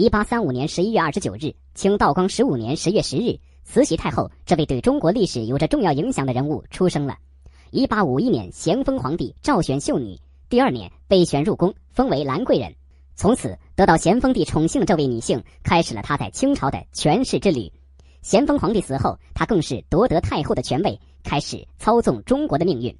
一八三五年十一月二十九日，清道光十五年十月十日，慈禧太后这位对中国历史有着重要影响的人物出生了。一八五一年，咸丰皇帝诏选秀女，第二年被选入宫，封为兰贵人。从此得到咸丰帝宠幸的这位女性，开始了她在清朝的权势之旅。咸丰皇帝死后，她更是夺得太后的权位，开始操纵中国的命运。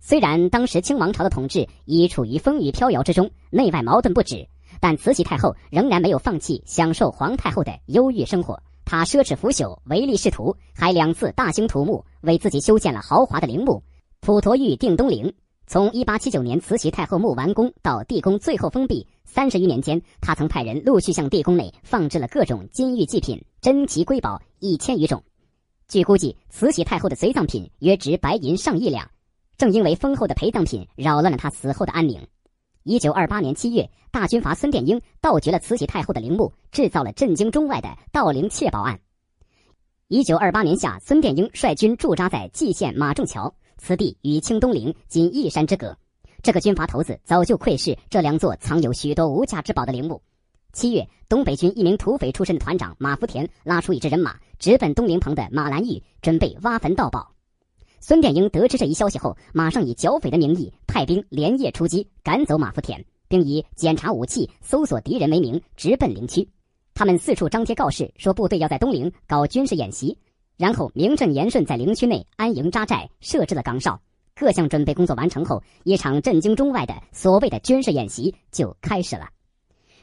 虽然当时清王朝的统治已处于风雨飘摇之中，内外矛盾不止。但慈禧太后仍然没有放弃享受皇太后的优裕生活，她奢侈腐朽，唯利是图，还两次大兴土木，为自己修建了豪华的陵墓——普陀峪定东陵。从一八七九年慈禧太后墓完工到地宫最后封闭三十余年间，她曾派人陆续向地宫内放置了各种金玉祭品、珍奇瑰宝一千余种。据估计，慈禧太后的随葬品约值白银上亿两。正因为丰厚的陪葬品扰乱了她死后的安宁。一九二八年七月，大军阀孙殿英盗掘了慈禧太后的陵墓，制造了震惊中外的盗陵窃宝案。一九二八年夏，孙殿英率军驻扎在蓟县马仲桥，此地与清东陵仅一山之隔。这个军阀头子早就窥视这两座藏有许多无价之宝的陵墓。七月，东北军一名土匪出身的团长马福田拉出一支人马，直奔东陵旁的马兰峪，准备挖坟盗宝。孙殿英得知这一消息后，马上以剿匪的名义派兵连夜出击，赶走马福田，并以检查武器、搜索敌人为名，直奔陵区。他们四处张贴告示，说部队要在东陵搞军事演习，然后名正言顺在陵区内安营扎寨，设置了岗哨。各项准备工作完成后，一场震惊中外的所谓的军事演习就开始了。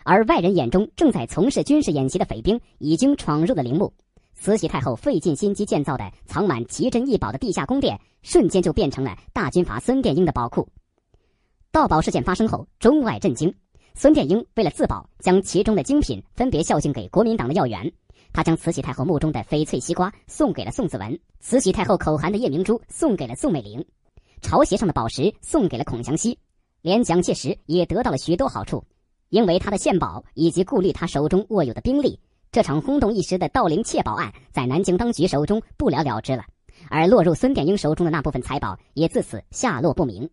而外人眼中正在从事军事演习的匪兵，已经闯入了陵墓。慈禧太后费尽心机建造的藏满奇珍异宝的地下宫殿，瞬间就变成了大军阀孙殿英的宝库。盗宝事件发生后，中外震惊。孙殿英为了自保，将其中的精品分别孝敬给国民党的要员。他将慈禧太后墓中的翡翠西瓜送给了宋子文，慈禧太后口含的夜明珠送给了宋美龄，朝鞋上的宝石送给了孔祥熙，连蒋介石也得到了许多好处，因为他的献宝以及顾虑他手中握有的兵力。这场轰动一时的盗陵窃宝案，在南京当局手中不了了之了，而落入孙殿英手中的那部分财宝，也自此下落不明。